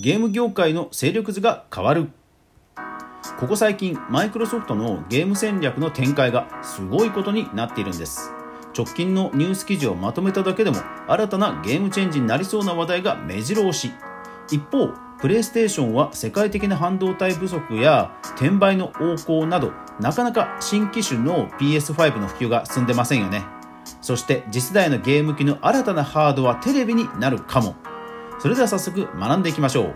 ゲーム業界の勢力図が変わる。ここ最近マイクロソフトのゲーム戦略の展開がすごいことになっているんです。直近のニュース記事をまとめただけでも新たなゲームチェンジになりそうな話題が目白押し。一方プレイステーションは世界的な半導体不足や転売の横行などなかなか新機種の PS5 の普及が進んでませんよね。そして次世代のゲーム機の新たなハードはテレビになるかも。それでは早速学んでいきましょう。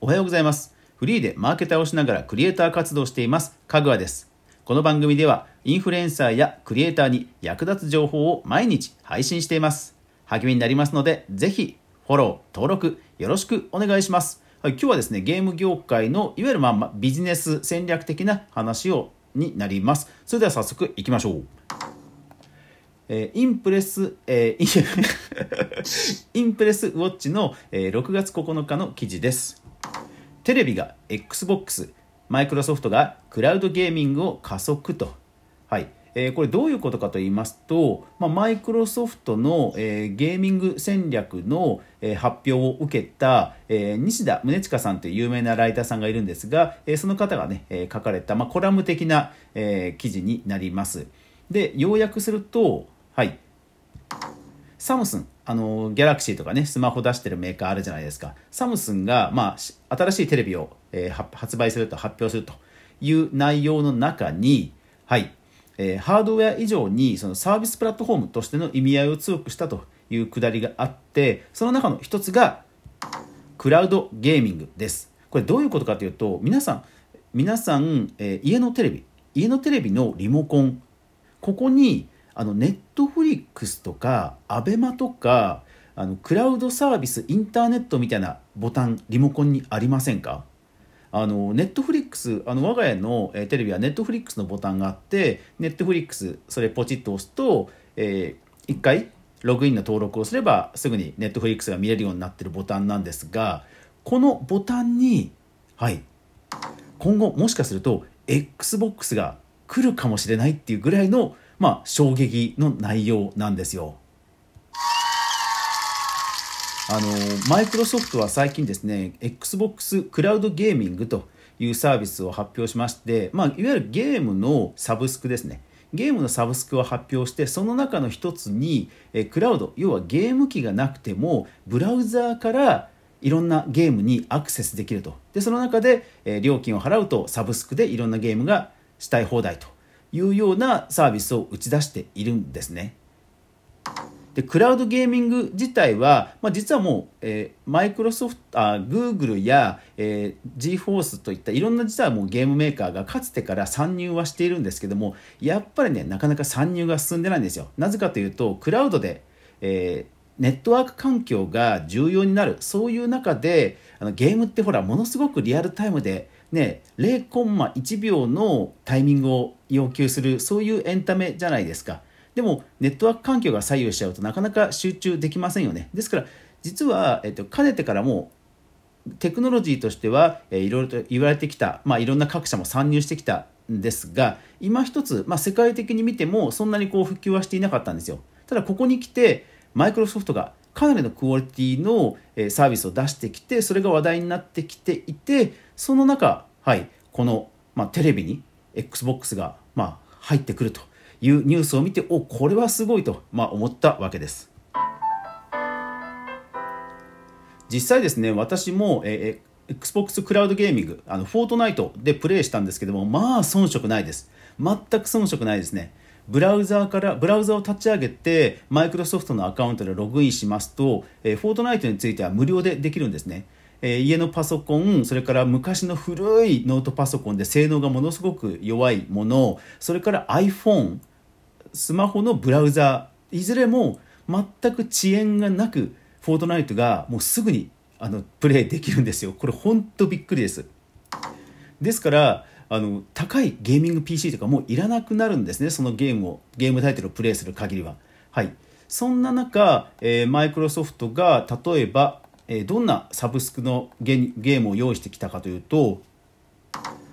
おはようございます。フリーでマーケターをしながらクリエイター活動しています。かぐわです。この番組ではインフルエンサーやクリエイターに役立つ情報を毎日配信しています。励みになりますのでぜひフォロー登録よろしくお願いします。はい、今日はですねゲーム業界のいわゆるまあビジネス戦略的な話をになります。それでは早速いきましょう。えー、インプレス、えー、イン プレスウォッチの、えー、6月9日の記事です。テレビが XBOX、マイクロソフトがクラウドゲーミングを加速と。はい。えー、これどういうことかと言いますと、まあ、マイクロソフトの、えー、ゲーミング戦略の、えー、発表を受けた、え西田宗近さんという有名なライターさんがいるんですが、えその方がね、え書かれた、まあ、コラム的な、え記事になります。で、要約すると、はい。サムスンあのギャラクシーとかねスマホ出してるメーカーあるじゃないですか。サムスンが、まあ、新しいテレビを、えー、発売すると発表するという内容の中にはい。えー、ハードウェア以上にそのサービスプラットフォームとしての意味合いを強くしたというくだりがあってその中の一つがクラウドゲーミングです。これどういうことかというと皆さん皆さん、えー、家のテレビ家のテレビのリモコンここにあのネットフリックスとか ABEMA とかあのクラウドサービスインターネットみたいなボタンリモコンにありませんか？あのネットフリックスあの我が家の、えテレビはネットフリックスのボタンがあってネットフリックスそれポチッと押すと、えー、1回ログインの登録をすればすぐにネットフリックスが見れるようになってるボタンなんですがこのボタンにはい今後もしかすると XBOX が来るかもしれないっていうぐらいのまあ、衝撃の内容なんですよ。あのマイクロソフトは最近ですね XBOX クラウドゲーミングというサービスを発表しまして、まあ、いわゆるゲームのサブスクですね。ゲームのサブスクを発表してその中の一つにえクラウド要はゲーム機がなくてもブラウザーからいろんなゲームにアクセスできると。でその中でえ料金を払うとサブスクでいろんなゲームがしたい放題と。いうようなサービスを打ち出しているんですね。でクラウドゲーミング自体は、まあ、実はもう、えー、マイクロソフトあグーグルや、えー、g フォースといったいろんな実はもうゲームメーカーがかつてから参入はしているんですけどもやっぱりねなかなか参入が進んでないんですよなぜかというとクラウドで、えー、ネットワーク環境が重要になるそういう中であのゲームってほらものすごくリアルタイムでね、0コンマ1秒のタイミングを要求するそういうエンタメじゃないですか。でもネットワーク環境が左右しちゃうとなかなか集中できませんよね。ですから実は、えっと、かねてからもテクノロジーとしては、えー、いろいろと言われてきた、まあ、いろんな各社も参入してきたんですが今一つ、まあ、世界的に見てもそんなにこう普及はしていなかったんですよ。ただここに来てマイクロソフトがかなりのクオリティのサービスを出してきてそれが話題になってきていてその中、はい、この、まあ、テレビに XBOX が、まあ、入ってくるというニュースを見ておこれはすごいと、まあ、思ったわけです。実際ですね私も、えー、XBOX クラウドゲーミングあのフォートナイトでプレイしたんですけどもまあ遜色ないです全く遜色ないですねブラウザーからブラウザを立ち上げてマイクロソフトのアカウントでログインしますと、えー、フォートナイトについては無料でできるんですね。えー、家のパソコンそれから昔の古いノートパソコンで性能がものすごく弱いものそれから iPhone スマホのブラウザいずれも全く遅延がなくフォートナイトがもうすぐにあのプレイできるんですよ。これほんとびっくりです。ですからあの高いゲーミング PC とかもういらなくなるんですねそのゲームをゲームタイトルをプレイする限りは。はい。そんな中、えー、マイクロソフトが例えばえどんなサブスクのゲームを用意してきたかというと、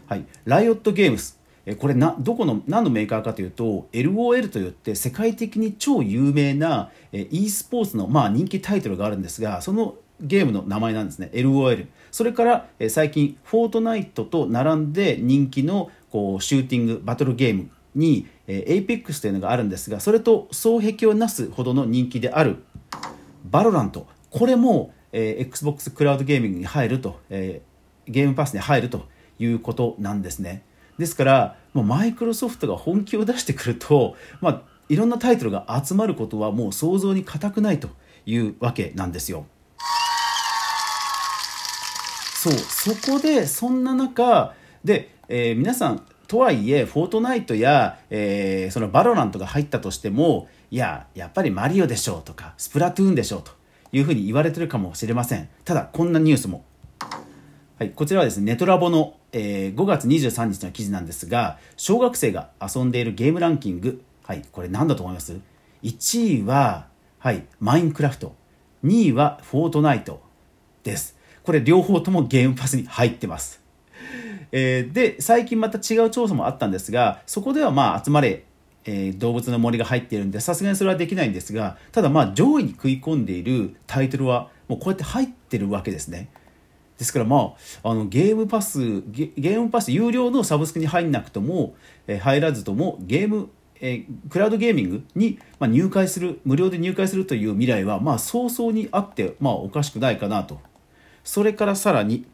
はい、ライオットゲームス。これなどこの何のメーカーかというと LOL といって世界的に超有名な e スポーツのまあ人気タイトルがあるんですがそのゲームの名前なんですね。LOL それから最近フォートナイトと並んで人気のこうシューティングバトルゲームに APEX というのがあるんですがそれと双璧をなすほどの人気であるバロラント。これも、えー、XBOX クラウドゲーミングに入ると、えー、ゲームパスに入るということなんですね。ですからもうマイクロソフトが本気を出してくると、まあ、いろんなタイトルが集まることはもう想像に難くないというわけなんですよ。そうそこでそんな中で、えー、皆さんとはいえフォートナイトや、えー、そのバロラントが入ったとしてもいややっぱりマリオでしょうとかスプラトゥーンでしょうというふうに言われてるかもしれませんただこんなニュースもはい、こちらはですね、ねとらぼの、えー、5月23日の記事なんですが、小学生が遊んでいるゲームランキング、はい、これ何だと思います ?1 位は、はい、マインクラフト。2位はフォートナイトです。これ両方ともゲームパスに入ってます。えー、で、最近また違う調査もあったんですが、そこではまあ集まれ、えー、動物の森が入っているんで、さすがにそれはできないんですが、ただまあ上位に食い込んでいるタイトルはもうこうやって入ってるわけですね。ですからまああのゲームパスゲームパス有料のサブスクに入んなくとも、えー、入らずともゲームえー、クラウドゲーミングに、まあ、入会する無料で入会するという未来は、まあ、早々にあって、まあ、おかしくないかなとそれからさらに、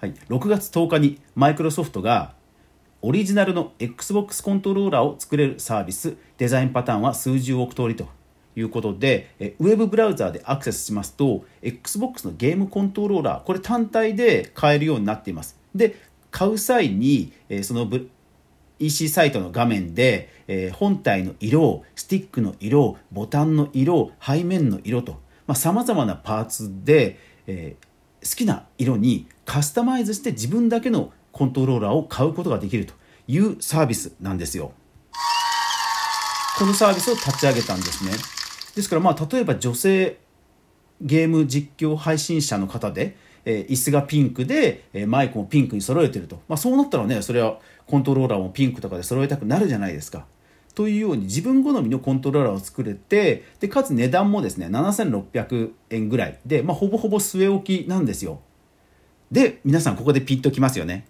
はい、6月10日にマイクロソフトがオリジナルの XBOX コントローラーを作れるサービスデザインパターンは数十億通りということで、えウェブブラウザーでアクセスしますと、Xbox のゲームコントローラー、これ単体で買えるようになっています。で、買う際に、えその EC サイトの画面で、え本体の色、スティックの色、ボタンの色、背面の色と、さまざ、まなパーツで、え好きな色にカスタマイズして自分だけのコントローラーを買うことができるというサービスなんですよ。このサービスを立ち上げたんですね。ですからまあ例えば女性ゲーム実況配信者の方で、えー、椅子がピンクで、えー、マイクもピンクに揃えてると、まあ、そうなったらねそれはコントローラーもピンクとかで揃えたくなるじゃないですか。というように自分好みのコントローラーを作れてでかつ値段もですね7600円ぐらいで、まあ、ほぼほぼ据え置きなんですよ。で皆さんここでピンときますよね。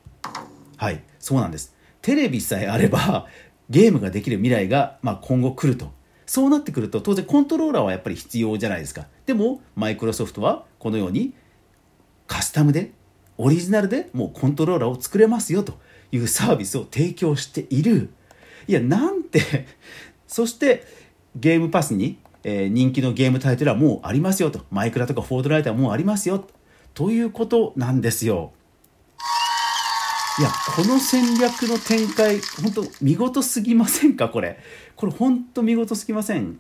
はいそうなんです。テレビさえあればゲームができる未来が、まあ、今後来るとそうなってくると当然コントローラーはやっぱり必要じゃないですかでもマイクロソフトはこのようにカスタムでオリジナルでもうコントローラーを作れますよというサービスを提供しているいやなんそしてゲームパスに、えー、人気のゲームタイトルはもうありますよと。マイクラとかフォートライトはもうありますよ。ということなんですよ。いやこの戦略の展開本当見事すぎませんか？これ。これ本当見事すぎません。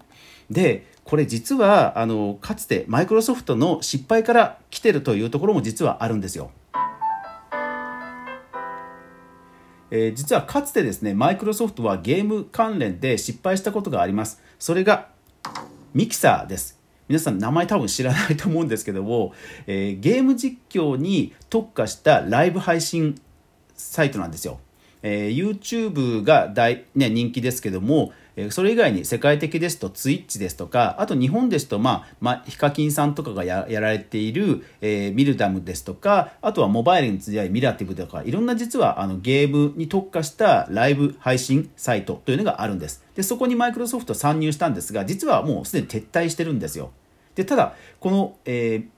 でこれ実はあのかつてマイクロソフトの失敗から来てるというところも実はあるんですよ。えー、実はかつてですねマイクロソフトはゲーム関連で失敗したことがありますそれがミキサーです皆さん名前多分知らないと思うんですけども、えー、ゲーム実況に特化したライブ配信サイトなんですよ。えー、YouTube が大、ね、人気ですけども、それ以外に世界的ですと Twitch ですとかあと日本ですと、まあまあ、ヒカキンさんとかがやられている、えー、ミルダムですとかあとはモバイルに強いミラティブとかいろんな実はあのゲームに特化したライブ配信サイトというのがあるんですでそこにマイクロソフト参入したんですが実はもうすでに撤退してるんですよでただこの、えー、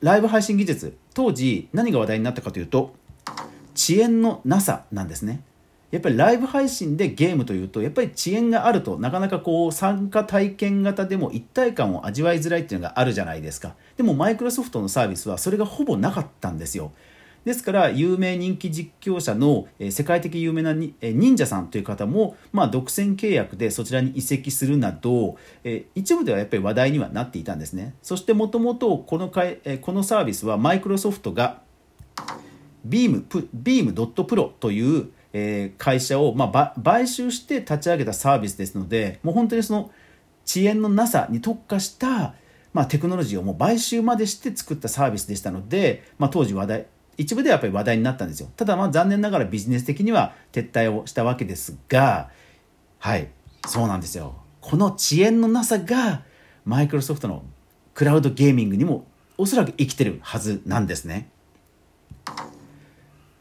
ライブ配信技術当時何が話題になったかというと遅延のなさなんですね。やっぱりライブ配信でゲームというとやっぱり遅延があるとなかなかこう参加体験型でも一体感を味わいづらいっていうのがあるじゃないですか。でもマイクロソフトのサービスはそれがほぼなかったんですよ。ですから有名人気実況者の世界的有名な忍者さんという方も、まあ、独占契約でそちらに移籍するなど一部ではやっぱり話題にはなっていたんですね。そしてもともとこのサービスはマイクロソフトがビームビームドットプロという、えー、会社を、まあ、買収して立ち上げたサービスですのでもう本当にその遅延のなさに特化した、まあ、テクノロジーをもう買収までして作ったサービスでしたので、まあ、当時話題一部ではやっぱり話題になったんですよただまあ残念ながらビジネス的には撤退をしたわけですがはいそうなんですよこの遅延のなさがマイクロソフトのクラウドゲーミングにもおそらく生きてるはずなんですね。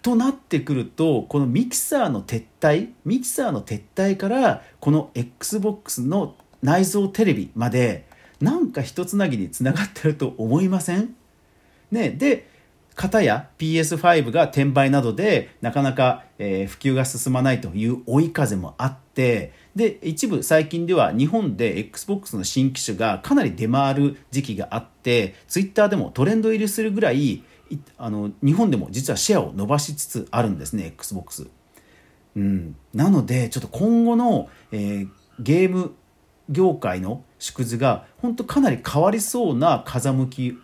となってくるとこのミキサーの撤退ミキサーの撤退からこの XBOX の内蔵テレビまでなんか一つなぎにつながってると思いません？ねで片や PS5 が転売などでなかなか、えー、普及が進まないという追い風もあってで一部最近では日本で XBOX の新機種がかなり出回る時期があって Twitter でもトレンド入りするぐらいあの日本でも実はシェアを伸ばしつつあるんですね XBOX。うん、なのでちょっと今後の、えー、ゲーム業界の縮図が本当かなり変わりそうな風向き、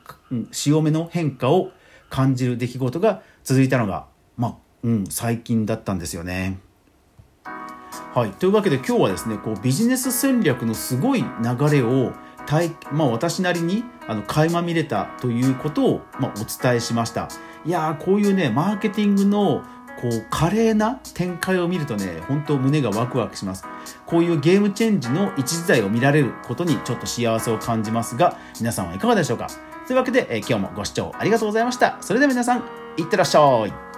潮目の変化を感じる出来事が続いたのが、まあうん、最近だったんですよね。はい、というわけで今日はですねこうビジネス戦略のすごい流れをまあ、私なりにあの垣間見れたということを、まあ、お伝えしました。いやこういうねマーケティングのこう華麗な展開を見るとね本当胸がワクワクします。こういうゲームチェンジの一時代を見られることにちょっと幸せを感じますが皆さんはいかがでしょうか。というわけで、え今日もご視聴ありがとうございました。それでは皆さんいってらっしゃい。